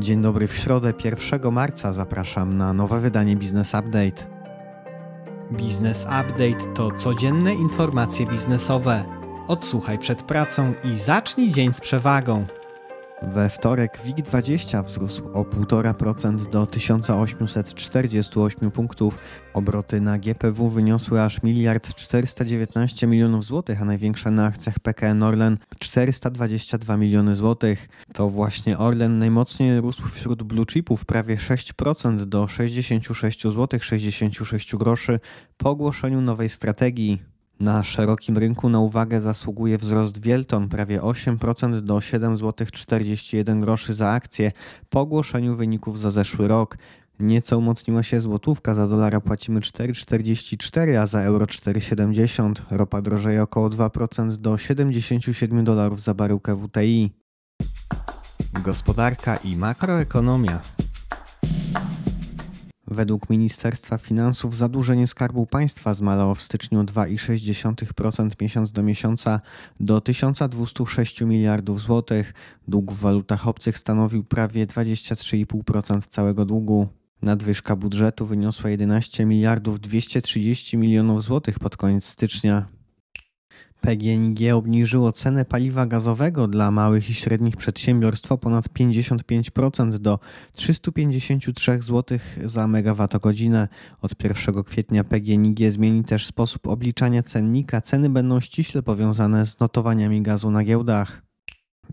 Dzień dobry, w środę 1 marca zapraszam na nowe wydanie Business Update. Business Update to codzienne informacje biznesowe. Odsłuchaj przed pracą i zacznij dzień z przewagą. We wtorek WIG20 wzrósł o 1,5% do 1848 punktów. Obroty na GPW wyniosły aż 1 419 milionów złotych, a największe na akcjach PKN Orlen 422 miliony złotych. To właśnie Orlen najmocniej rósł wśród blue chipów prawie 6% do 66 zł 66 groszy po ogłoszeniu nowej strategii. Na szerokim rynku na uwagę zasługuje wzrost Wielton prawie 8% do 7,41 zł za akcję po ogłoszeniu wyników za zeszły rok. Nieco umocniła się złotówka, za dolara płacimy 4,44, a za euro 4,70. Ropa drożeje około 2% do 77 dolarów za baryłkę WTI. Gospodarka i makroekonomia. Według Ministerstwa Finansów zadłużenie Skarbu Państwa zmalało w styczniu 2,6% miesiąc do miesiąca do 1206 miliardów złotych. Dług w walutach obcych stanowił prawie 23,5% całego długu. Nadwyżka budżetu wyniosła 11 miliardów 230 milionów złotych pod koniec stycznia. PGNiG obniżyło cenę paliwa gazowego dla małych i średnich przedsiębiorstw o ponad 55% do 353 zł za megawattogodzinę. Od 1 kwietnia PGNiG zmieni też sposób obliczania cennika. Ceny będą ściśle powiązane z notowaniami gazu na giełdach.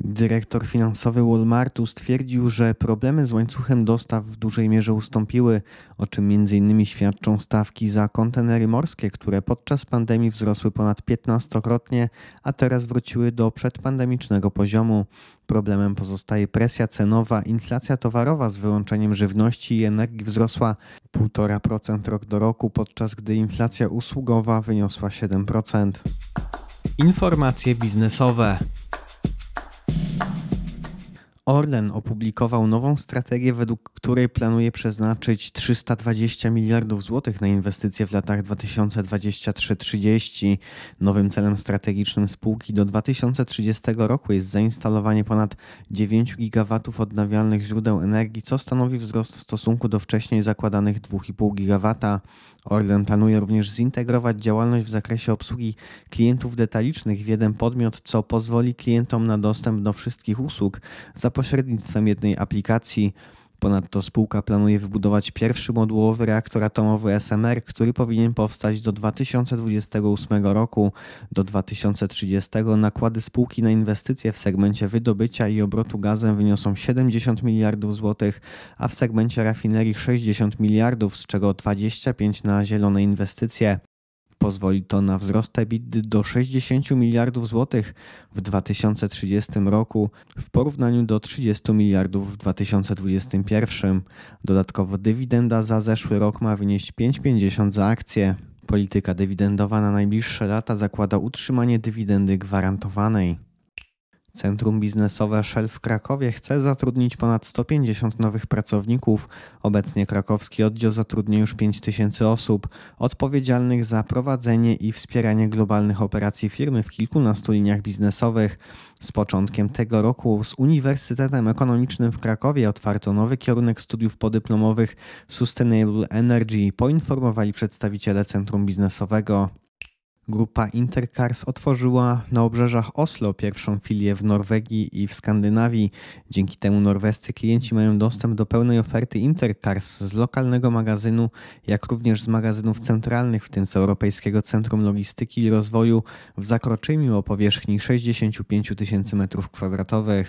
Dyrektor finansowy Walmartu stwierdził, że problemy z łańcuchem dostaw w dużej mierze ustąpiły, o czym m.in. świadczą stawki za kontenery morskie, które podczas pandemii wzrosły ponad 15-krotnie, a teraz wróciły do przedpandemicznego poziomu. Problemem pozostaje presja cenowa. Inflacja towarowa z wyłączeniem żywności i energii wzrosła 1,5% rok do roku, podczas gdy inflacja usługowa wyniosła 7%. Informacje biznesowe. Orlen opublikował nową strategię, według której planuje przeznaczyć 320 miliardów złotych na inwestycje w latach 2023-30. Nowym celem strategicznym spółki do 2030 roku jest zainstalowanie ponad 9 gigawatów odnawialnych źródeł energii, co stanowi wzrost w stosunku do wcześniej zakładanych 2,5 gigawata. Orlen planuje również zintegrować działalność w zakresie obsługi klientów detalicznych w jeden podmiot, co pozwoli klientom na dostęp do wszystkich usług za pośrednictwem jednej aplikacji. Ponadto spółka planuje wybudować pierwszy modułowy reaktor atomowy SMR, który powinien powstać do 2028 roku. Do 2030 nakłady spółki na inwestycje w segmencie wydobycia i obrotu gazem wyniosą 70 miliardów złotych, a w segmencie rafinerii 60 miliardów, z czego 25 na zielone inwestycje. Pozwoli to na wzrost EBITDA do 60 miliardów złotych w 2030 roku w porównaniu do 30 miliardów w 2021. Dodatkowo dywidenda za zeszły rok ma wynieść 5,50 za akcję. Polityka dywidendowa na najbliższe lata zakłada utrzymanie dywidendy gwarantowanej. Centrum biznesowe Shell w Krakowie chce zatrudnić ponad 150 nowych pracowników. Obecnie krakowski oddział zatrudnia już 5 tysięcy osób, odpowiedzialnych za prowadzenie i wspieranie globalnych operacji firmy w kilkunastu liniach biznesowych. Z początkiem tego roku z Uniwersytetem Ekonomicznym w Krakowie otwarto nowy kierunek studiów podyplomowych Sustainable Energy, poinformowali przedstawiciele Centrum Biznesowego. Grupa Intercars otworzyła na obrzeżach Oslo pierwszą filię w Norwegii i w Skandynawii. Dzięki temu norwescy klienci mają dostęp do pełnej oferty Intercars z lokalnego magazynu, jak również z magazynów centralnych, w tym z Europejskiego Centrum Logistyki i Rozwoju w Zakroczymiu o powierzchni 65 tysięcy m2.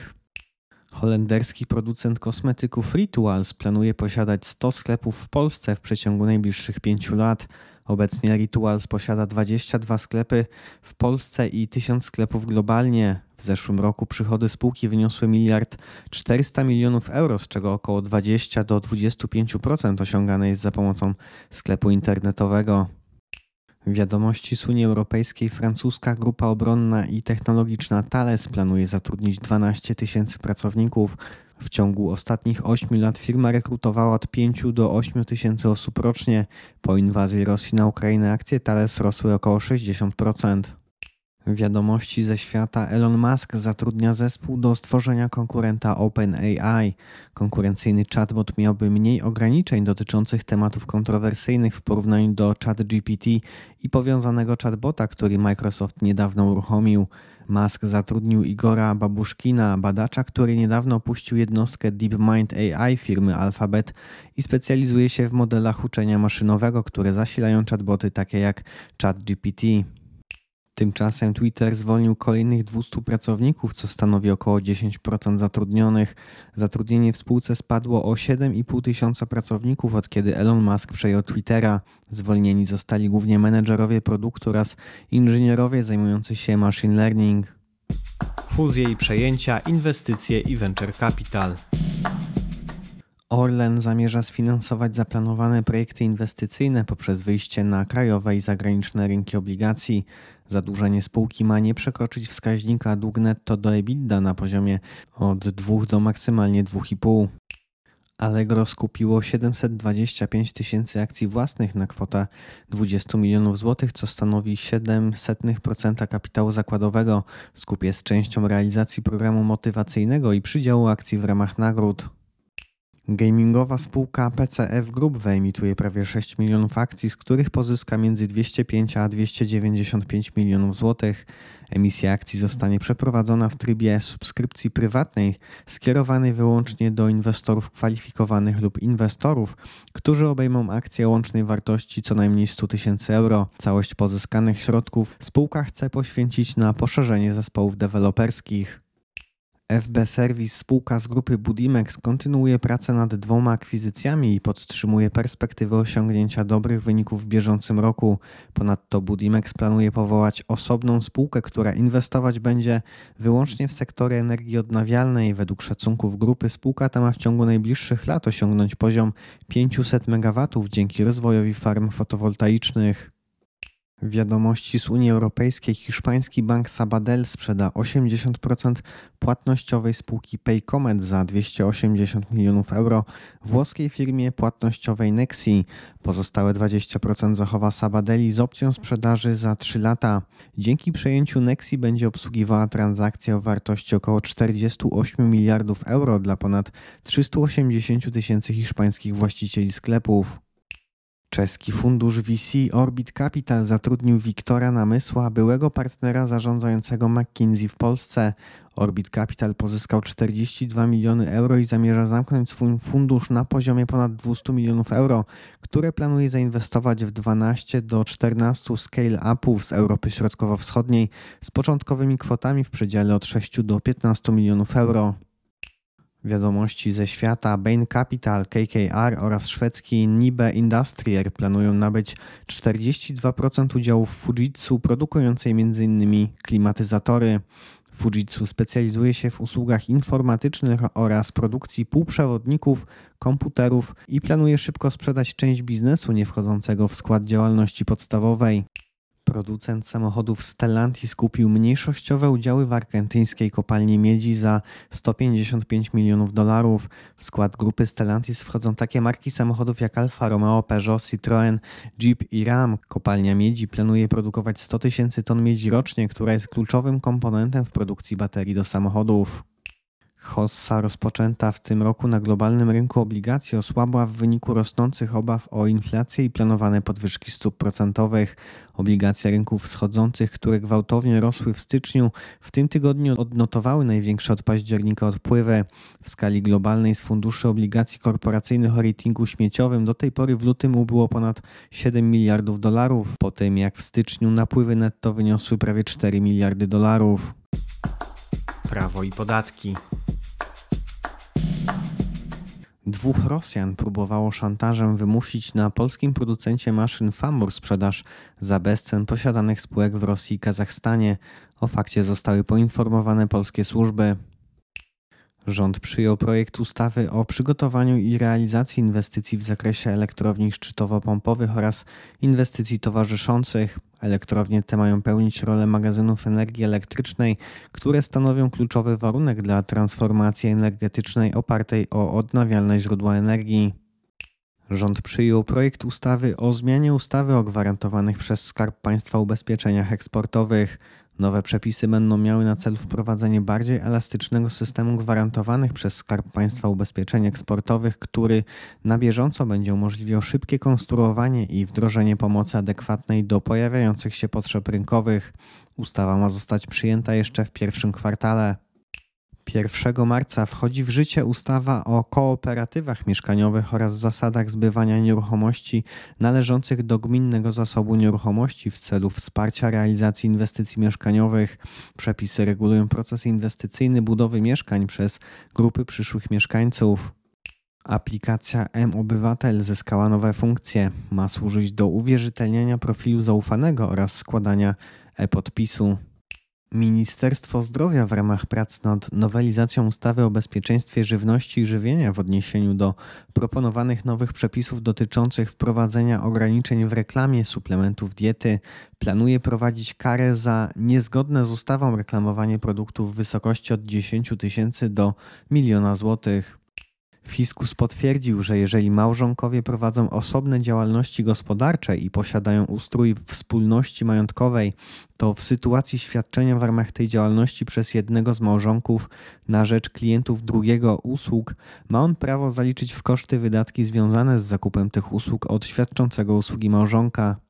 Holenderski producent kosmetyków Rituals planuje posiadać 100 sklepów w Polsce w przeciągu najbliższych 5 lat. Obecnie Rituals posiada 22 sklepy w Polsce i 1000 sklepów globalnie. W zeszłym roku przychody spółki wyniosły miliard 400 milionów euro, z czego około 20 do 25% osiągane jest za pomocą sklepu internetowego. Wiadomości z Unii Europejskiej francuska grupa obronna i technologiczna Thales planuje zatrudnić 12 tysięcy pracowników. W ciągu ostatnich 8 lat firma rekrutowała od 5 do 8 tysięcy osób rocznie. Po inwazji Rosji na Ukrainę akcje Thales rosły około 60%. Wiadomości ze świata Elon Musk zatrudnia zespół do stworzenia konkurenta OpenAI. Konkurencyjny chatbot miałby mniej ograniczeń dotyczących tematów kontrowersyjnych w porównaniu do ChatGPT i powiązanego chatbota, który Microsoft niedawno uruchomił. Musk zatrudnił Igora Babuszkina, badacza, który niedawno opuścił jednostkę DeepMind AI firmy Alphabet i specjalizuje się w modelach uczenia maszynowego, które zasilają chatboty takie jak ChatGPT. Tymczasem Twitter zwolnił kolejnych 200 pracowników, co stanowi około 10% zatrudnionych. Zatrudnienie w spółce spadło o 7,5 tysiąca pracowników od kiedy Elon Musk przejął Twittera. Zwolnieni zostali głównie menedżerowie produktu oraz inżynierowie zajmujący się machine learning. Fuzje i przejęcia, inwestycje i venture capital. Orlen zamierza sfinansować zaplanowane projekty inwestycyjne poprzez wyjście na krajowe i zagraniczne rynki obligacji. Zadłużenie spółki ma nie przekroczyć wskaźnika dług netto do EBITDA na poziomie od 2 do maksymalnie 2,5. Allegro skupiło 725 tysięcy akcji własnych na kwotę 20 milionów złotych, co stanowi 0,07% kapitału zakładowego. Skup jest częścią realizacji programu motywacyjnego i przydziału akcji w ramach nagród. Gamingowa spółka PCF Group wyemituje prawie 6 milionów akcji, z których pozyska między 205 a 295 milionów złotych. Emisja akcji zostanie przeprowadzona w trybie subskrypcji prywatnej, skierowanej wyłącznie do inwestorów kwalifikowanych lub inwestorów, którzy obejmą akcje łącznej wartości co najmniej 100 tysięcy euro. Całość pozyskanych środków spółka chce poświęcić na poszerzenie zespołów deweloperskich. FB Service, spółka z grupy Budimex, kontynuuje pracę nad dwoma akwizycjami i podtrzymuje perspektywę osiągnięcia dobrych wyników w bieżącym roku. Ponadto Budimex planuje powołać osobną spółkę, która inwestować będzie wyłącznie w sektory energii odnawialnej. Według szacunków grupy spółka ta ma w ciągu najbliższych lat osiągnąć poziom 500 MW dzięki rozwojowi farm fotowoltaicznych. Wiadomości z Unii Europejskiej. Hiszpański bank Sabadell sprzeda 80% płatnościowej spółki Paycomet za 280 milionów euro włoskiej firmie płatnościowej Nexi. Pozostałe 20% zachowa Sabadelli z opcją sprzedaży za 3 lata. Dzięki przejęciu Nexi będzie obsługiwała transakcję o wartości około 48 miliardów euro dla ponad 380 tysięcy hiszpańskich właścicieli sklepów. Czeski fundusz VC Orbit Capital zatrudnił Wiktora Namysła, byłego partnera zarządzającego McKinsey w Polsce. Orbit Capital pozyskał 42 miliony euro i zamierza zamknąć swój fundusz na poziomie ponad 200 milionów euro, które planuje zainwestować w 12 do 14 scale-upów z Europy Środkowo-Wschodniej z początkowymi kwotami w przedziale od 6 do 15 milionów euro. Wiadomości ze świata Bain Capital, KKR oraz szwedzki Nibe Industrier planują nabyć 42% udziałów Fujitsu produkującej m.in. klimatyzatory. Fujitsu specjalizuje się w usługach informatycznych oraz produkcji półprzewodników, komputerów i planuje szybko sprzedać część biznesu nie wchodzącego w skład działalności podstawowej. Producent samochodów Stellantis kupił mniejszościowe udziały w argentyńskiej kopalni miedzi za 155 milionów dolarów. W skład grupy Stellantis wchodzą takie marki samochodów jak Alfa Romeo, Peugeot, Citroën, Jeep i Ram. Kopalnia miedzi planuje produkować 100 tysięcy ton miedzi rocznie, która jest kluczowym komponentem w produkcji baterii do samochodów. Hossa rozpoczęta w tym roku na globalnym rynku obligacji osłabła w wyniku rosnących obaw o inflację i planowane podwyżki stóp procentowych. Obligacje rynków wschodzących, które gwałtownie rosły w styczniu, w tym tygodniu odnotowały największe od października odpływy. W skali globalnej z funduszy obligacji korporacyjnych o ratingu śmieciowym do tej pory w lutym ubyło ponad 7 miliardów dolarów, po tym jak w styczniu napływy netto wyniosły prawie 4 miliardy dolarów. Prawo i podatki. Dwóch Rosjan próbowało szantażem wymusić na polskim producencie maszyn Famur sprzedaż za bezcen posiadanych spółek w Rosji i Kazachstanie. O fakcie zostały poinformowane polskie służby. Rząd przyjął projekt ustawy o przygotowaniu i realizacji inwestycji w zakresie elektrowni szczytowo-pompowych oraz inwestycji towarzyszących. Elektrownie te mają pełnić rolę magazynów energii elektrycznej, które stanowią kluczowy warunek dla transformacji energetycznej opartej o odnawialne źródła energii. Rząd przyjął projekt ustawy o zmianie ustawy o gwarantowanych przez Skarb Państwa ubezpieczeniach eksportowych. Nowe przepisy będą miały na celu wprowadzenie bardziej elastycznego systemu gwarantowanych przez Skarb Państwa ubezpieczeń eksportowych, który na bieżąco będzie umożliwiał szybkie konstruowanie i wdrożenie pomocy adekwatnej do pojawiających się potrzeb rynkowych. Ustawa ma zostać przyjęta jeszcze w pierwszym kwartale. 1 marca wchodzi w życie ustawa o kooperatywach mieszkaniowych oraz zasadach zbywania nieruchomości należących do gminnego zasobu nieruchomości w celu wsparcia realizacji inwestycji mieszkaniowych. Przepisy regulują proces inwestycyjny budowy mieszkań przez grupy przyszłych mieszkańców. Aplikacja M-Obywatel zyskała nowe funkcje. Ma służyć do uwierzytelniania profilu zaufanego oraz składania e-podpisu. Ministerstwo Zdrowia w ramach prac nad nowelizacją ustawy o bezpieczeństwie żywności i żywienia w odniesieniu do proponowanych nowych przepisów dotyczących wprowadzenia ograniczeń w reklamie suplementów diety planuje prowadzić karę za niezgodne z ustawą reklamowanie produktów w wysokości od 10 tysięcy do miliona złotych. Fiskus potwierdził, że jeżeli małżonkowie prowadzą osobne działalności gospodarcze i posiadają ustrój wspólności majątkowej, to w sytuacji świadczenia w ramach tej działalności przez jednego z małżonków na rzecz klientów drugiego usług, ma on prawo zaliczyć w koszty wydatki związane z zakupem tych usług od świadczącego usługi małżonka.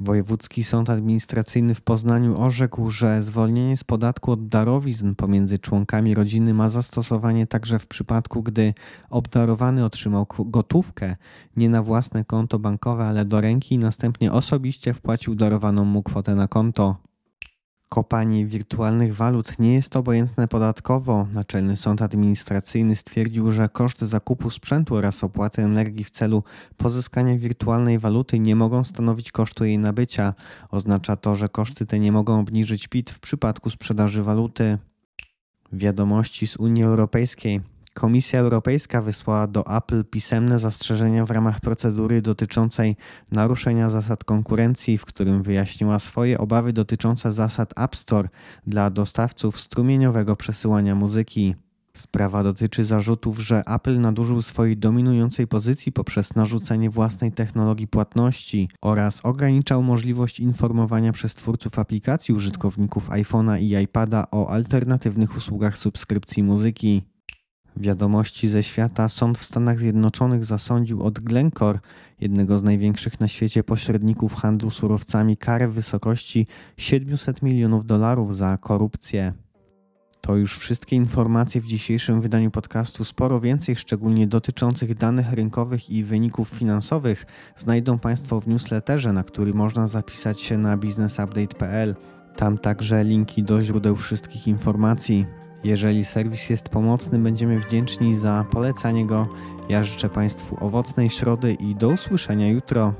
Wojewódzki Sąd Administracyjny w Poznaniu orzekł, że zwolnienie z podatku od darowizn pomiędzy członkami rodziny ma zastosowanie także w przypadku, gdy obdarowany otrzymał gotówkę nie na własne konto bankowe, ale do ręki i następnie osobiście wpłacił darowaną mu kwotę na konto. Kopanie wirtualnych walut nie jest obojętne podatkowo. Naczelny Sąd Administracyjny stwierdził, że koszty zakupu sprzętu oraz opłaty energii w celu pozyskania wirtualnej waluty nie mogą stanowić kosztu jej nabycia. Oznacza to, że koszty te nie mogą obniżyć PIT w przypadku sprzedaży waluty. Wiadomości z Unii Europejskiej. Komisja Europejska wysłała do Apple pisemne zastrzeżenia w ramach procedury dotyczącej naruszenia zasad konkurencji, w którym wyjaśniła swoje obawy dotyczące zasad App Store dla dostawców strumieniowego przesyłania muzyki. Sprawa dotyczy zarzutów, że Apple nadużył swojej dominującej pozycji poprzez narzucenie własnej technologii płatności oraz ograniczał możliwość informowania przez twórców aplikacji użytkowników iPhone'a i iPada o alternatywnych usługach subskrypcji muzyki. Wiadomości ze świata sąd w Stanach Zjednoczonych zasądził od Glencore, jednego z największych na świecie pośredników handlu surowcami, karę w wysokości 700 milionów dolarów za korupcję. To już wszystkie informacje w dzisiejszym wydaniu podcastu. Sporo więcej, szczególnie dotyczących danych rynkowych i wyników finansowych, znajdą Państwo w newsletterze, na który można zapisać się na businessupdate.pl. Tam także linki do źródeł wszystkich informacji. Jeżeli serwis jest pomocny, będziemy wdzięczni za polecanie go. Ja życzę Państwu owocnej środy i do usłyszenia jutro.